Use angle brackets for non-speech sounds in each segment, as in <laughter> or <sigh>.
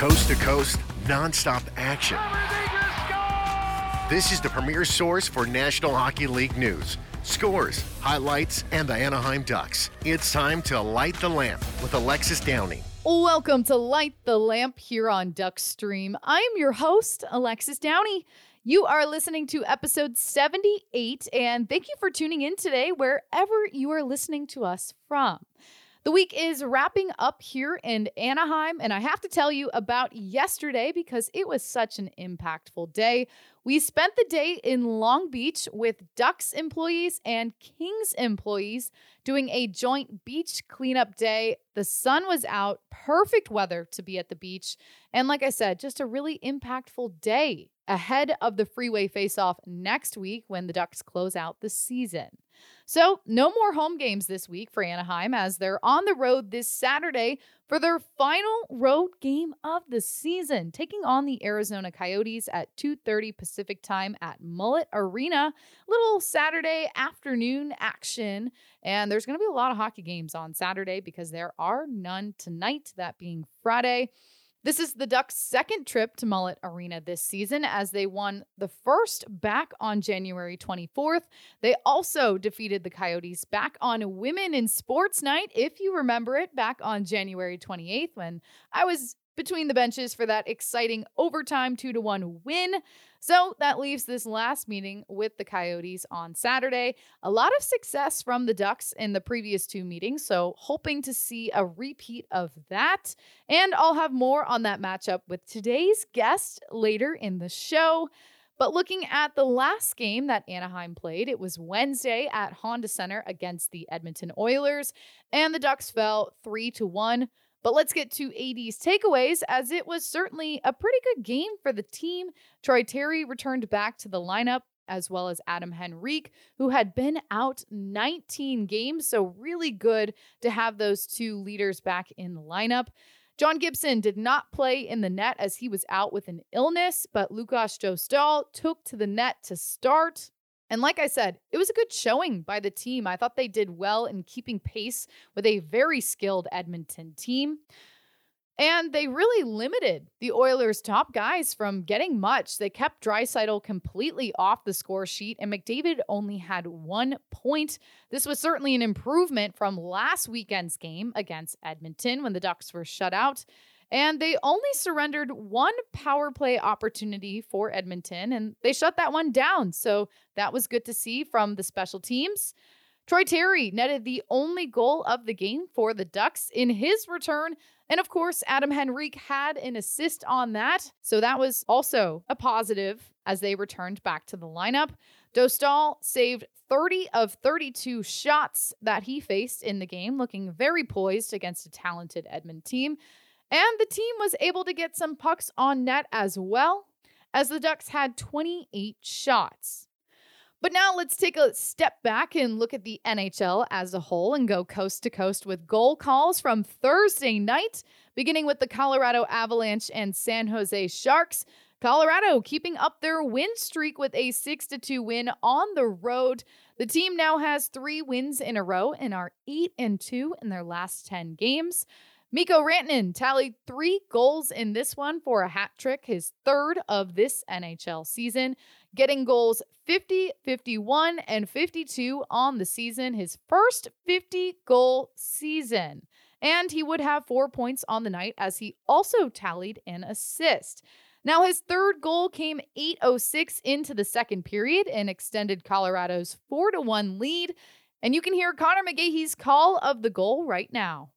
Coast to coast, nonstop action. This is the premier source for National Hockey League news, scores, highlights, and the Anaheim Ducks. It's time to light the lamp with Alexis Downie. Welcome to Light the Lamp here on Duck Stream. I'm your host, Alexis Downie. You are listening to episode 78, and thank you for tuning in today, wherever you are listening to us from. The week is wrapping up here in Anaheim, and I have to tell you about yesterday because it was such an impactful day. We spent the day in Long Beach with Ducks employees and Kings employees doing a joint beach cleanup day. The sun was out, perfect weather to be at the beach. And like I said, just a really impactful day ahead of the freeway face-off next week when the Ducks close out the season. So, no more home games this week for Anaheim as they're on the road this Saturday for their final road game of the season, taking on the Arizona Coyotes at 2:30 Pacific Time at Mullet Arena. Little Saturday afternoon action, and there's going to be a lot of hockey games on Saturday because there are none tonight, that being Friday. This is the Ducks' second trip to Mullet Arena this season as they won the first back on January 24th. They also defeated the Coyotes back on Women in Sports Night, if you remember it, back on January 28th when I was between the benches for that exciting overtime 2 to 1 win. So that leaves this last meeting with the Coyotes on Saturday. A lot of success from the Ducks in the previous two meetings, so hoping to see a repeat of that. And I'll have more on that matchup with today's guest later in the show. But looking at the last game that Anaheim played, it was Wednesday at Honda Center against the Edmonton Oilers, and the Ducks fell 3 to 1. But let's get to AD's takeaways, as it was certainly a pretty good game for the team. Troy Terry returned back to the lineup, as well as Adam Henrique, who had been out 19 games. So, really good to have those two leaders back in the lineup. John Gibson did not play in the net as he was out with an illness, but Lukas Dostal took to the net to start. And like I said, it was a good showing by the team. I thought they did well in keeping pace with a very skilled Edmonton team. And they really limited the Oilers' top guys from getting much. They kept Draisaitl completely off the score sheet, and McDavid only had one point. This was certainly an improvement from last weekend's game against Edmonton when the Ducks were shut out. And they only surrendered one power play opportunity for Edmonton, and they shut that one down. So that was good to see from the special teams. Troy Terry netted the only goal of the game for the Ducks in his return. And of course, Adam Henrique had an assist on that. So that was also a positive as they returned back to the lineup. Dostal saved 30 of 32 shots that he faced in the game, looking very poised against a talented Edmond team. And the team was able to get some pucks on net as well, as the Ducks had 28 shots. But now let's take a step back and look at the NHL as a whole and go coast to coast with goal calls from Thursday night, beginning with the Colorado Avalanche and San Jose Sharks. Colorado keeping up their win streak with a 6 2 win on the road. The team now has 3 wins in a row and are 8 and 2 in their last 10 games. Mikko Rantanen tallied three goals in this one for a hat trick, his third of this NHL season, getting goals 50, 51, and 52 on the season, his first 50 goal season. And he would have four points on the night as he also tallied an assist. Now, his third goal came 8.06 into the second period and extended Colorado's 4 1 lead. And you can hear Conor McGahey's call of the goal right now.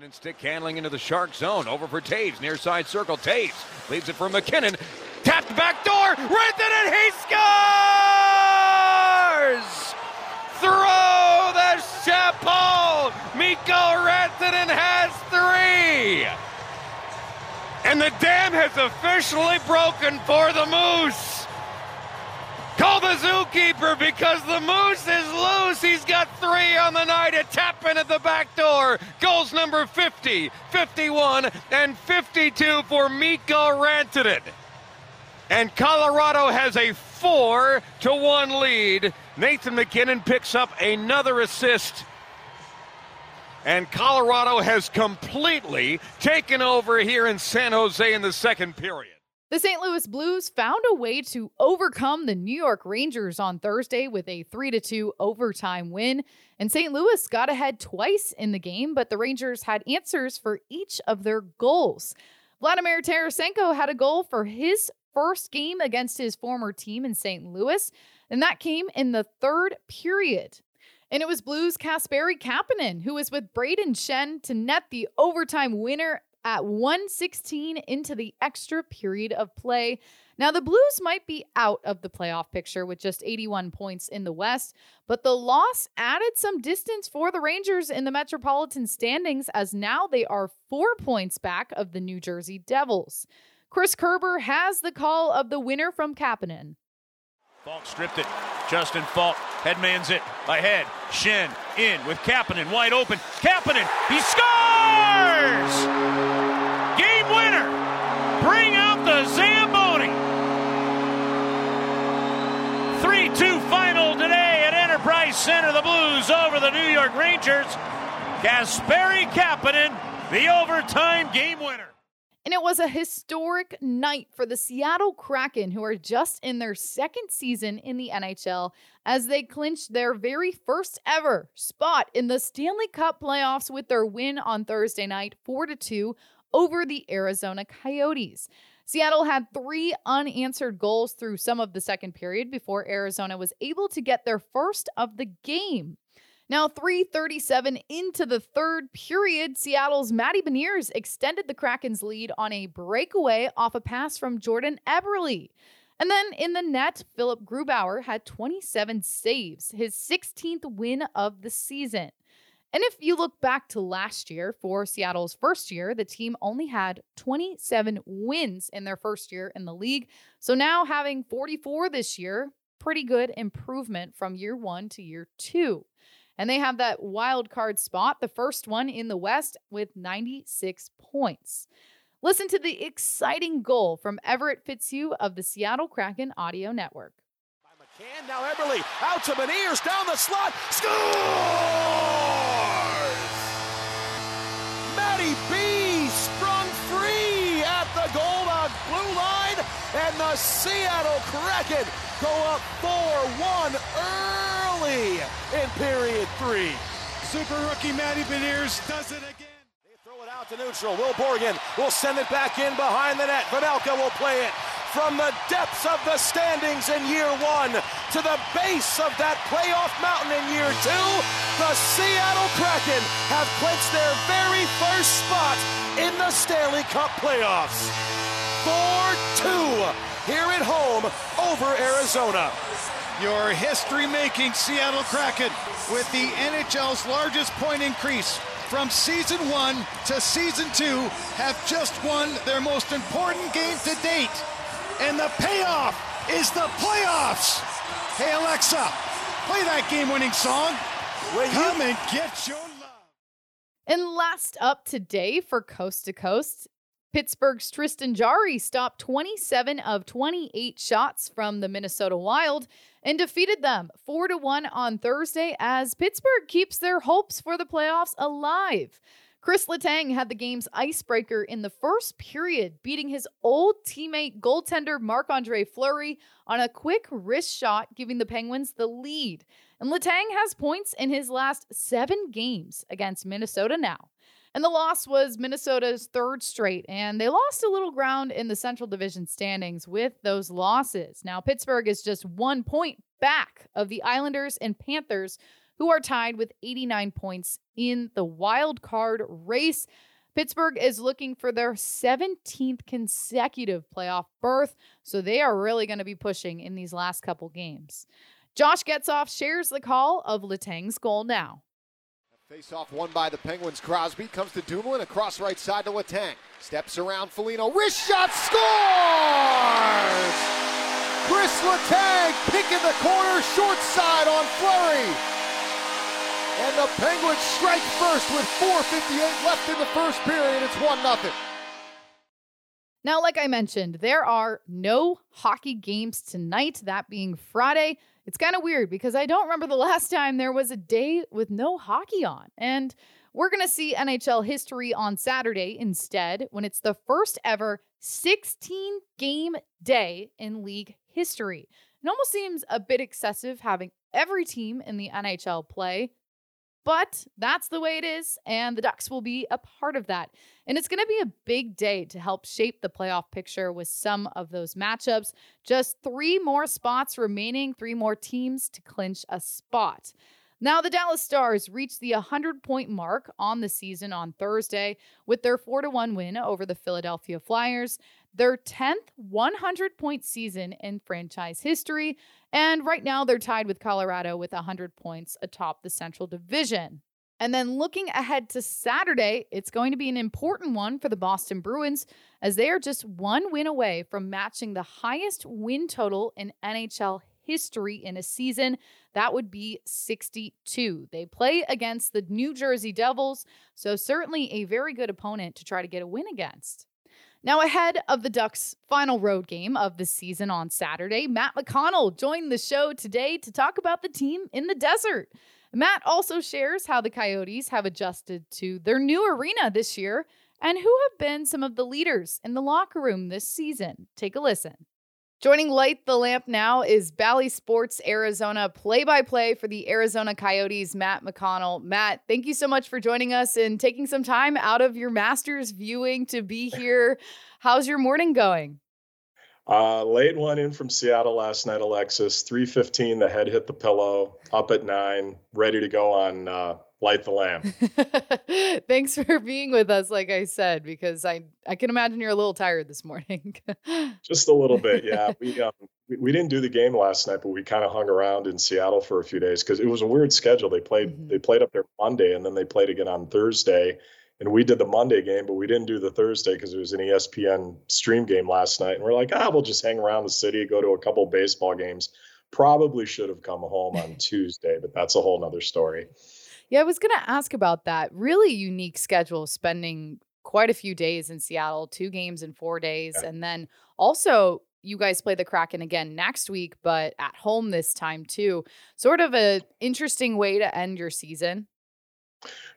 And stick handling into the shark zone. Over for Toews, near side circle. Toews leaves it for MacKinnon. Tapped back door. Rantanen he scores! Throw the chapeau! Mikko Rantanen has three! And the dam has officially broken for the Moose! Call the zookeeper because the moose is loose. He's got three on the night. A tap in at the back door. Goals number 50, 51, and 52 for Mikko Rantanen. And Colorado has a four to one lead. Nathan MacKinnon picks up another assist. And Colorado has completely taken over here in San Jose in the second period. The St. Louis Blues found a way to overcome the New York Rangers on Thursday with a 3 2 overtime win. And St. Louis got ahead twice in the game, but the Rangers had answers for each of their goals. Vladimir Tarasenko had a goal for his first game against his former team in St. Louis, and that came in the third period. And it was Blues Kasperi Kapanen who was with Brayden Schenn to net the overtime winner at 116 into the extra period of play. Now, the Blues might be out of the playoff picture with just 81 points in the West, but the loss added some distance for the Rangers in the Metropolitan standings as now they are four points back of the New Jersey Devils. Chris Kerber has the call of the winner from Kapanen. Faulk stripped it. Justin Faulk headmans it ahead. Schenn in with Kapanen wide open. Kapanen, he scores! Center. The Blues over the New York Rangers. Kasperi Kapanen, the overtime game winner. And it was a historic night for the Seattle Kraken, who are just in their second season in the NHL, as they clinched their very first ever spot in the Stanley Cup playoffs with their win on Thursday night, 4 2, over the Arizona Coyotes. Seattle had three unanswered goals through some of the second period before Arizona was able to get their first of the game. Now, 337 into the third period, Seattle's Matty Beniers extended the Kraken's lead on a breakaway off a pass from Jordan Eberle. And then in the net, Philipp Grubauer had 27 saves, his 16th win of the season. And if you look back to last year, for Seattle's first year, the team only had 27 wins in their first year in the league. So now having 44 this year, pretty good improvement from year one to year two. And they have that wild card spot, the first one in the West, with 96 points. Listen to the exciting goal from Everett Fitzhugh of the Seattle Kraken Audio Network. By McCann, now Eberle out to Beniers, down the slot, scores! And the Seattle Kraken go up 4-1 early in period three. Super rookie Matty Beniers does it again. They throw it out to neutral. Will Borgen will send it back in behind the net. Vejmelka will play it from the depths of the standings in year one to the base of that playoff mountain in year two. The Seattle Kraken have clinched their very first spot in the Stanley Cup playoffs. 4 2 here at home over Arizona. Your history making Seattle Kraken with the NHL's largest point increase from season one to season two have just won their most important game to date. And the payoff is the playoffs. Hey, Alexa, play that game winning song. Will Come you- and get your love. And last up today for Coast to Coast, Pittsburgh's Tristan Jarry stopped 27 of 28 shots from the Minnesota Wild and defeated them 4 to 1 on Thursday as Pittsburgh keeps their hopes for the playoffs alive. Chris Letang had the game's icebreaker in the first period, beating his old teammate goaltender Marc Andre Fleury on a quick wrist shot, giving the Penguins the lead. And Letang has points in his last seven games against Minnesota now. And the loss was Minnesota's third straight, and they lost a little ground in the Central Division standings with those losses. Now, Pittsburgh is just one point back of the Islanders and Panthers, who are tied with 89 points in the wild card race. Pittsburgh is looking for their 17th consecutive playoff berth, so they are really going to be pushing in these last couple games. Josh Getzoff shares the call of Letang's goal now. Face off won by the Penguins. Crosby comes to Dumoulin across right side to Letang. Steps around Foligno. Wrist shot scores! Chris Letang picking the corner short side on Fleury. And the Penguins strike first with 4.58 left in the first period. It's 1 0. Now, like I mentioned, there are no hockey games tonight, that being Friday. It's kind of weird because I don't remember the <laughs> last time there was a day with no hockey on. And We're going to see NHL history on Saturday instead, when it's the first ever 16 game day in league history. It almost seems a bit excessive having every team in the NHL play, but that's the way it is, and the Ducks will be a part of that. And it's going to be a big day to help shape the playoff picture with some of those matchups. Just three more spots remaining, three more teams to clinch a spot. Now, the Dallas Stars reached the 100 point mark on the season on Thursday with their 4 1 win over the Philadelphia Flyers, their 10th 100 point season in franchise history. And right now, they're tied with Colorado with 100 points atop the Central Division. And then looking ahead to Saturday, it's going to be an important one for the Boston Bruins as they are just one win away from matching the highest win total in NHL history in a season. That would be 62. They play against the New Jersey Devils, so certainly a very good opponent to try to get a win against. Now, ahead of the Ducks' final road game of the season on Saturday, Matt McConnell joined the show today to talk about the team in the desert. Matt also shares how the Coyotes have adjusted to their new arena this year and who have been some of the leaders in the locker room this season. Take a listen. Joining Light the Lamp now is Bally Sports Arizona play by play for the Arizona Coyotes, Matt McConnell. Matt, thank you so much for joining us and taking some time out of your Masters viewing to be here. How's your morning going? Uh, late one in from Seattle last night, Alexis. 315, the head hit the pillow, up at nine, ready to go on uh, light the lamp. <laughs> Thanks for being with us, like I said, because I I can imagine you're a little tired this morning. <laughs> Just a little bit, yeah. <laughs> We um, we, we didn't do the game last night, but we kind of hung around in Seattle for a few days because it was a weird schedule. They played mm-hmm. they played up there Monday and then they played again on Thursday. And we did the Monday game, but we didn't do the Thursday because it was an ESPN stream game last night. And we're like, ah, we'll just hang around the city, go to a couple baseball games. Probably should have come home on Tuesday, but that's a whole nother story. Yeah, I was going to ask about that. Really unique schedule, spending quite a few days in Seattle, two games in four days. Yeah. And then also, you guys play the Kraken again next week, but at home this time too. Sort of an interesting way to end your season.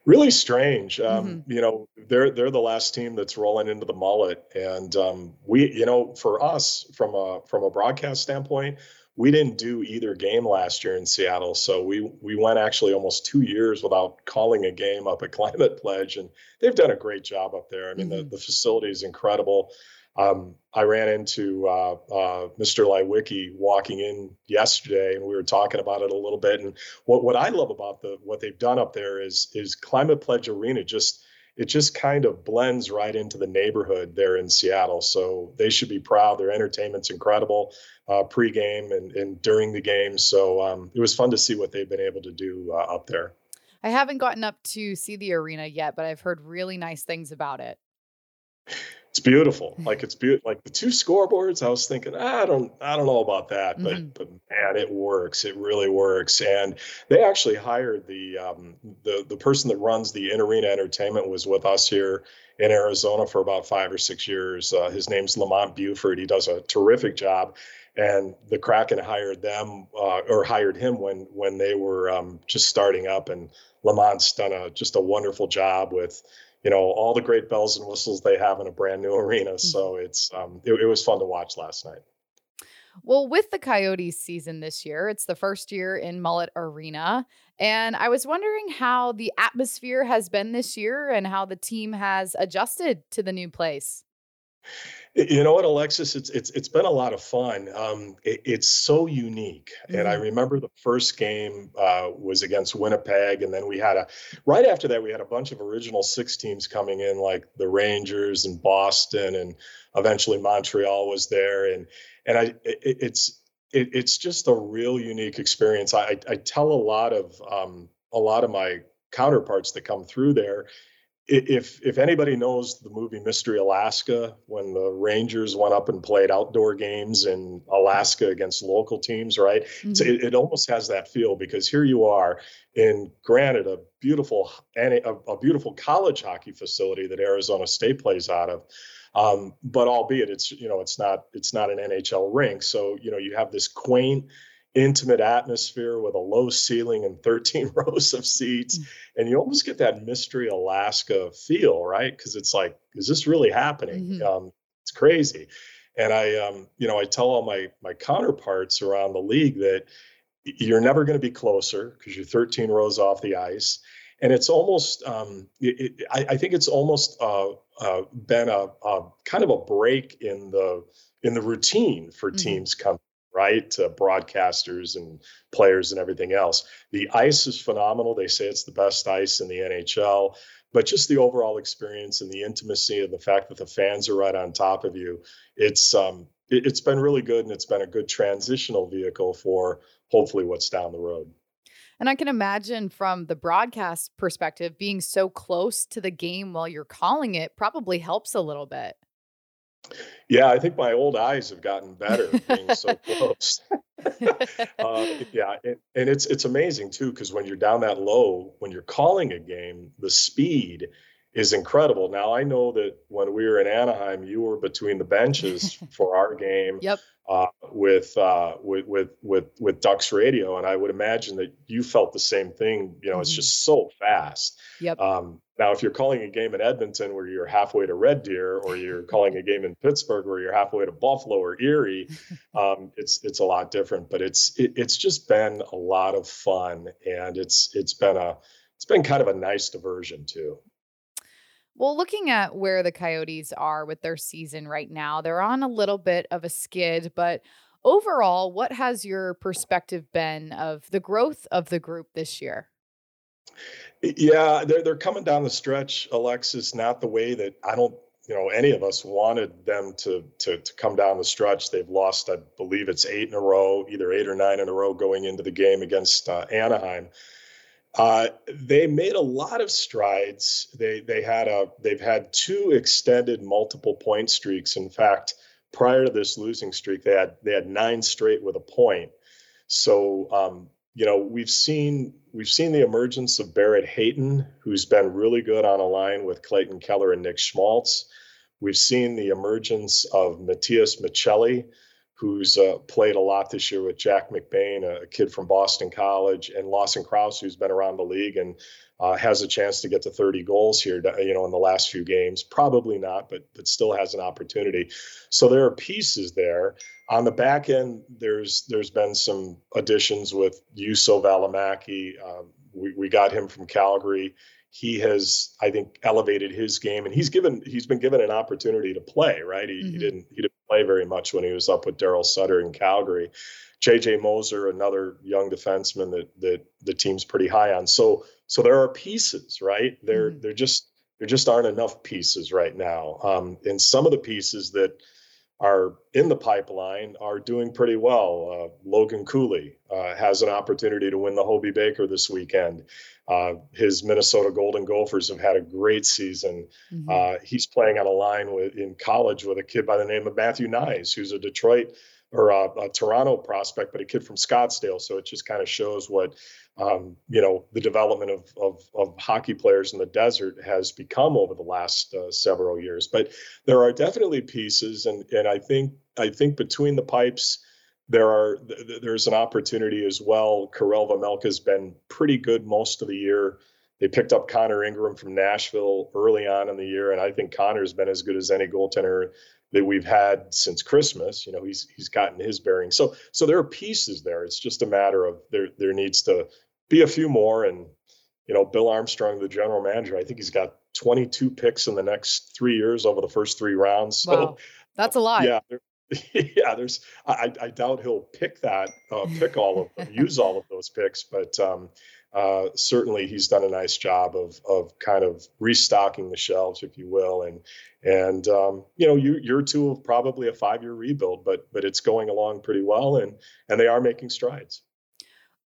Really strange. Um, mm-hmm. You know, they're they're the last team that's rolling into the mullet, and um, we, you know, for us from a from a broadcast standpoint, we didn't do either game last year in Seattle. So we we went actually almost two years without calling a game up at <laughs> Climate Pledge, and they've done a great job up there. I mean, mm-hmm. the, the facility is incredible. Um, I ran into uh, uh, Mr. Leiweke walking in yesterday, and we were talking about it a little bit. And what what I love about the what they've done up there is is Climate Pledge Arena just it just kind of blends right into the neighborhood there in Seattle. So they should be proud. Their entertainment's incredible, uh, pregame and, and during the game. So um, it was fun to see what they've been able to do uh, up there. I haven't gotten up to see the arena yet, but I've heard really nice things about it it's beautiful. Like it's beautiful. Like the two scoreboards, I was thinking, ah, I don't, I don't know about that, but mm-hmm. but man, it works. It really works. And they actually hired the um, the the person that runs the in arena entertainment was with us here in Arizona for about five or six years. Uh, his name's Lamont Buford. He does a terrific job. And the Kraken hired them uh, or hired him when when they were um, just starting up. And Lamont's done a just a wonderful job with you know all the great bells and whistles they have in a brand new arena. Mm-hmm. So it's um, it, it was fun to watch last night. Well, with the Coyotes season this year, it's the first year in Mullet Arena. And I was wondering how the atmosphere has been this year and how the team has adjusted to the new place. You know what, Alexis? It's it's it's been a lot of fun. Um, it, it's so unique, mm-hmm. and I mm-hmm. remember the first game uh, was against Winnipeg, and then we had a right after that we had a bunch of original six teams coming in, like the Rangers and Boston, and eventually Montreal was there, and and I it, it's it, it's just a real unique experience. I I tell a lot of um, a lot of my counterparts that come through there if if anybody knows the movie Mystery Alaska, when the Rangers went up and played outdoor games in Alaska against local teams, right? Mm-hmm. So it, it, almost has that feel because here you are in, granted, a beautiful and a, a, beautiful college hockey facility that Arizona State plays out of. Um, but albeit it's you know it's not it's not an NHL rink, so you know you have this quaint intimate atmosphere with a low ceiling and 13 <laughs> rows of seats. Mm. And you almost get that mystery Alaska feel, right? Because it's like, is this really happening? Mm-hmm. Um, it's crazy. And I, um, you know, I tell all my my counterparts around the league that you're never going to be closer because you're 13 rows off the ice. And it's almost, um, it, it, I, I, think it's almost uh, uh, been a, a, kind of a break in the in the routine for mm-hmm. teams coming right? To broadcasters and players and everything else. The ice is phenomenal. They say it's the best ice in the NHL, but just the overall experience and the intimacy and the fact that the fans are right on top of you, it's um, it, it's been really good and it's been a good transitional vehicle for hopefully what's down the road. And I can imagine from the broadcast perspective, being so close to the game while you're calling it probably helps a little bit. Yeah, I think my old eyes have gotten better being so <laughs> close. <laughs> uh, yeah, and, and, it's it's amazing too because when you're down that low, when you're calling a game, the speed is incredible. Now I know that when we were in Anaheim, you were between the benches <laughs> for our game. Yep uh, with, uh, with with with with Ducks Radio, and I would imagine that you felt the same thing. You know, mm-hmm. it's just so fast. Yep. Um, now, if you're calling a game in Edmonton where you're halfway to Red Deer, or you're calling a game in Pittsburgh where you're halfway to Buffalo or Erie, <laughs> um, it's it's a lot different. But it's it, it's just been a lot of fun, and it's it's been a it's been kind of a nice diversion too. Well, looking at where the Coyotes are with their season right now, they're on a little bit of a skid, but overall, what has your perspective been of the growth of the group this year? Yeah, they're they're coming down the stretch, Alexis, not the way that I don't you know any of us wanted them to to to come down the stretch. They've lost, I believe it's eight in a row, either eight or nine in a row going into the game against uh, Anaheim. Uh, they made a lot of strides. They they had a they've had two extended multiple point streaks. In fact, prior to this losing streak, they had they had nine straight with a point. So um, you know we've seen we've seen the emergence of Barrett Hayton, who's been really good on a line with Clayton Keller and Nick Schmaltz. We've seen the emergence of Matias Maccelli, who's uh, played a lot this year with Jack McBain, a kid from Boston College, and Lawson Crouse, who's been around the league and uh, has a chance to get to 30 goals here, you know, in the last few games. Probably not, but but still has an opportunity. So there are pieces there. On the back end, there's there's been some additions with Juuso Valimaki. Um, we, we got him from Calgary he has i think elevated his game and he's given he's been given an opportunity to play right he, mm-hmm. he didn't he didn't play very much when he was up with Daryl Sutter in Calgary. JJ Moser, another young defenseman that that the team's pretty high on. So so there are pieces, right? There mm-hmm. there just there just aren't enough pieces right now. Um, and some of the pieces that are in the pipeline are doing pretty well. Uh, Logan Cooley uh, has an opportunity to win the Hobey Baker this weekend. Uh, his Minnesota Golden Gophers have had a great season. Mm-hmm. Uh, he's playing on a line with in college with a kid by the name of Matthew Knies, who's a Detroit or a, a Toronto prospect, but a kid from Scottsdale. So it just kind of shows what um, you know the development of, of, of hockey players in the desert has become over the last uh, several years. But there are definitely pieces, and and I think I think between the pipes there are there's an opportunity as well. Karel Vejmelka has been pretty good most of the year. They picked up Connor Ingram from Nashville early on in the year, and I think Connor's been as good as any goaltender that we've had since Christmas. You know, he's he's gotten his bearing. So so there are pieces there. It's just a matter of there there needs to be a few more. And you know, Bill Armstrong, the general manager, I think he's got 22 picks in the next three years over the first three rounds. So, wow, that's a lot. Yeah, <laughs> yeah, there's. I, I doubt he'll pick that, uh, pick all of them, <laughs> use all of those picks, but um, uh, certainly he's done a nice job of of kind of restocking the shelves, if you will, and and um, you know, you, year two of probably a five year rebuild, but but it's going along pretty well, and and they are making strides.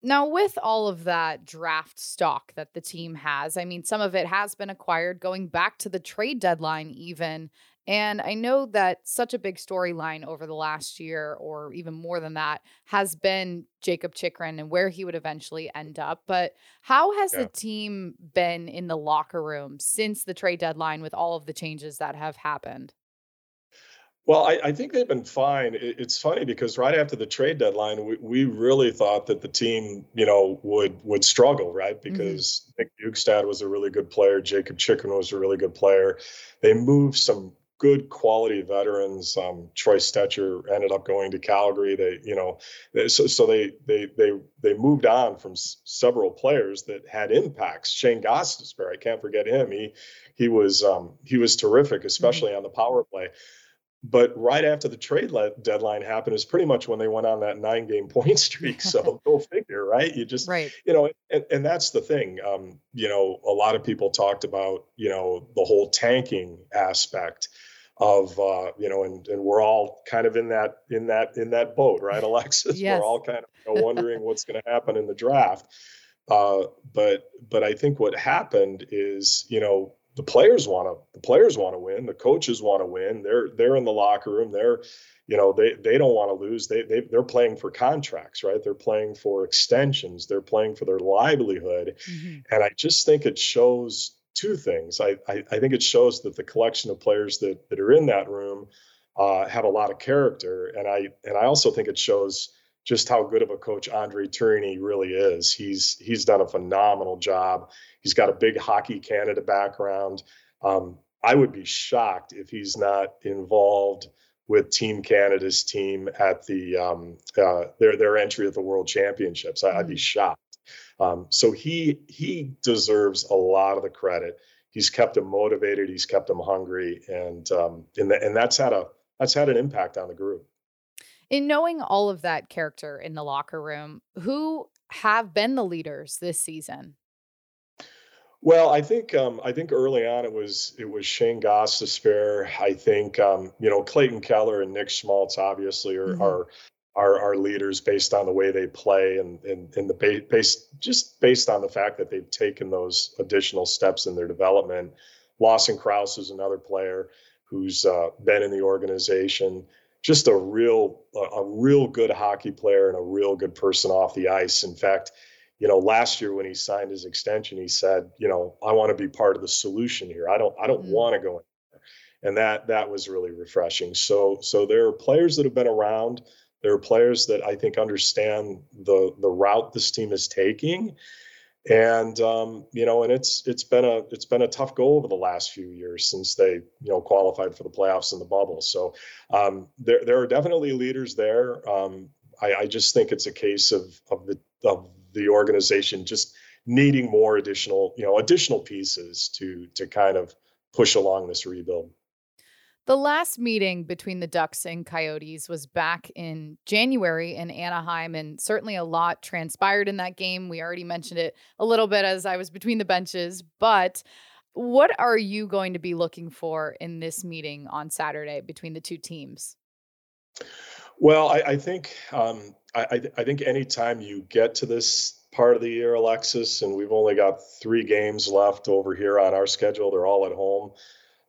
Now, with all of that draft stock that the team has, I mean, some of it has been acquired going back to the trade deadline, even. And I know that such a big storyline over the last year, or even more than that, has been Jacob Chychrun and where he would eventually end up. But how has yeah. the team been in the locker room since the trade deadline with all of the changes that have happened? Well, I, I, think they've been fine. It, it's funny because right after the trade deadline, we, we really thought that the team, you know, would would struggle, right? Mm-hmm. Because mm-hmm. Nick Bjugstad was a really good player, Jacob Chychrun was a really good player. They moved some good quality veterans. Um, Troy Stecher ended up going to Calgary. They, you know, they, so, so they they they they moved on from s- several players that had impacts. Shane Gostisbehere, I can't forget him. He he was um, he was terrific, especially mm-hmm. on the power play. But right after the trade le- deadline happened is pretty much when they went on that nine game <laughs> point streak. So <laughs> go figure, right? You just, right. you know, and, and that's the thing. Um, you know, a lot of people talked about, you know, the whole tanking aspect of, uh, you know, and, and we're all kind of in that, in that, in that boat, right, Alexis? Yes. We're all kind of you know, wondering what's going to happen in the draft. Uh, but, but I think what happened is, you know, the players want to the players want to win the coaches want to win they're they're in the locker room they're you know they they don't want to lose they, they they're playing for contracts right they're playing for extensions they're playing for their livelihood mm-hmm. and i just think it shows two things I, I, I think it shows that the collection of players that that are in that room uh, have a lot of character and i and i also think it shows just how good of a coach Andre Tourigny really is. He's he's done a phenomenal job. He's got a big hockey Canada background. Um, I would be shocked if he's not involved with Team Canada's team at the um, uh, their their entry at the World Championships. I, would be mm. shocked. Um, so he he deserves a lot of the credit. He's kept him motivated. He's kept him hungry, and um, and, the, and that's had a that's had an impact on the group. In knowing all of that character in the locker room, who have been the leaders this season? Well, I think um, I think early on it was it was Shane Gostisbehere. I think um, you know Clayton Keller and Nick Schmaltz obviously are, mm-hmm. are are our leaders based on the way they play and and, and the base, base just based on the fact that they've taken those additional steps in their development. Lawson Crouse is another player who's uh, been in the organization just a real a real good hockey player and a real good person off the ice. In fact, you know, last year when he signed his extension, he said, you know, I want to be part of the solution here. I don't I don't mm-hmm. want to go in there. And that that was really refreshing. So so there are players that have been around. There are players that I think understand the the route this team is taking and um, you know, and it's it's been a it's been a tough go over the last few years since they you know qualified for the playoffs in the bubble. So um, there there are definitely leaders there. Um, I, I just think it's a case of of the of the organization just needing more additional you know additional pieces to to kind of push along this rebuild. The last meeting between the Ducks and Coyotes was back in January in Anaheim, and certainly a lot transpired in that game. We already mentioned it a little bit as I was between the benches, but what are you going to be looking for in this meeting on Saturday between the two teams? Well, I, I think um, I, I think anytime you get to this part of the year, Alexis, and we've only got three games left over here on our schedule. They're all at home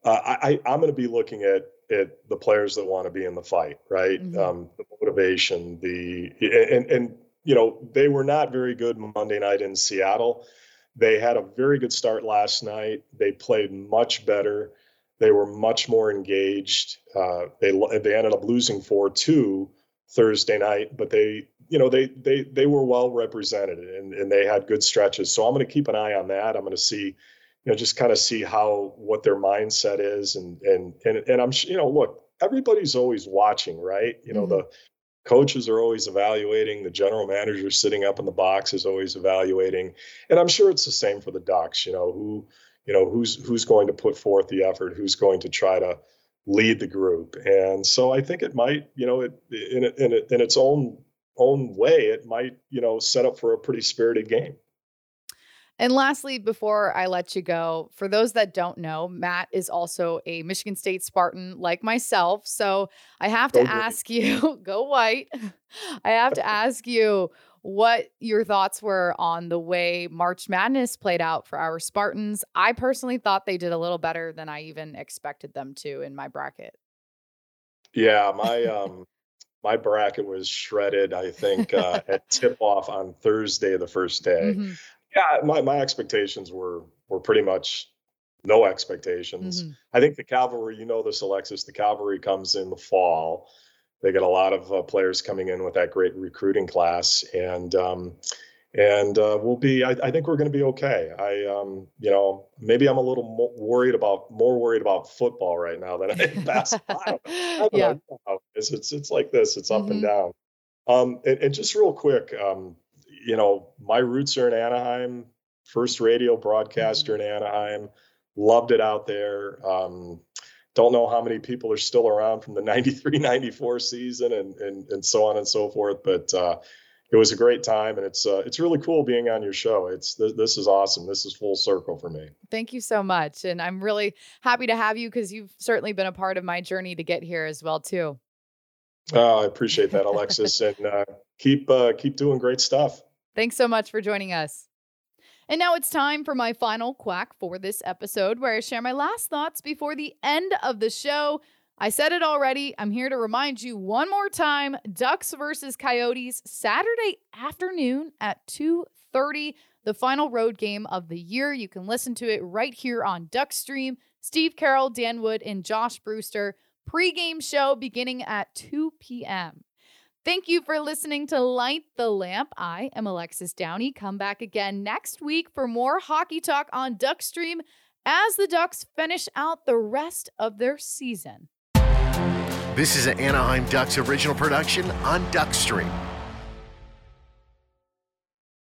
uh, I, I'm going to be looking at at the players that want to be in the fight, right? Mm-hmm. Um, the motivation, the and and you know they were not very good Monday night in Seattle. They had a very good start last night. They played much better. They were much more engaged. Uh, they they ended up losing four two Thursday night, but they you know they they they were well represented and and they had good stretches. So I'm going to keep an eye on that. I'm going to see you know just kind of see how what their mindset is and and and and I'm you know look everybody's always watching right? You know mm-hmm. the coaches are always evaluating the general manager sitting up in the box is always evaluating and I'm sure it's the same for the Ducks you know who you know who's who's going to put forth the effort who's going to try to lead the group. And so I think it might you know it in in, in its own own way it might you know set up for a pretty spirited game and lastly, before I let you go, for those that don't know, Matt is also a Michigan State Spartan like myself. So I have to ask you, <laughs> go white. <laughs> I have to <laughs> ask you what your thoughts were on the way March Madness played out for our Spartans. I personally thought they did a little better than I even expected them to in my bracket. Yeah, my um my bracket was shredded, I think, uh, at tip off on Thursday, the first day. Mm-hmm. Yeah, my, my expectations were were pretty much no expectations. Mm-hmm. I think the Cavalry, you know this, Alexis, the Cavalry comes in the fall. They get a lot of uh, players coming in with that great recruiting class, and um, and uh, we'll be. I, I think we're going to be okay. I, um, you know, maybe I'm a little more worried about more worried about football right now than I am <laughs> basketball. yeah, it's, it's it's like this. It's up mm-hmm. and down. Um, and, and, just real quick, um, you know, my roots are in Anaheim. First radio broadcaster mm-hmm. in Anaheim. Loved it out there. Um, don't know how many people are still around from the <laughs> 93 94 season and, and, and so on and so forth. But uh, it was a great time and it's uh, it's really cool being on your show. It's th- this is awesome. This is full circle for me. Thank you so much. And I'm really happy to have you because you've certainly been a part of my journey to get here as well too. Oh, I appreciate that, Alexis, and uh, keep uh, keep doing great stuff. Thanks so much for joining us. And now it's time for my final quack for this episode, where I share my last thoughts before the end of the show. I said it already. I'm here to remind you one more time Ducks versus Coyotes, Saturday afternoon at 2:30, the final road game of the year. You can listen to it right here on Duckstream. Steve Carroll, Dan Wood, and Josh Brewster. Pre-game show beginning at 2 p.m. Thank you for listening to Light the Lamp. I am Alexis Downie. Come back again next week for more hockey talk on Duckstream as the Ducks finish out the rest of their season. This is an Anaheim Ducks original production on Duckstream.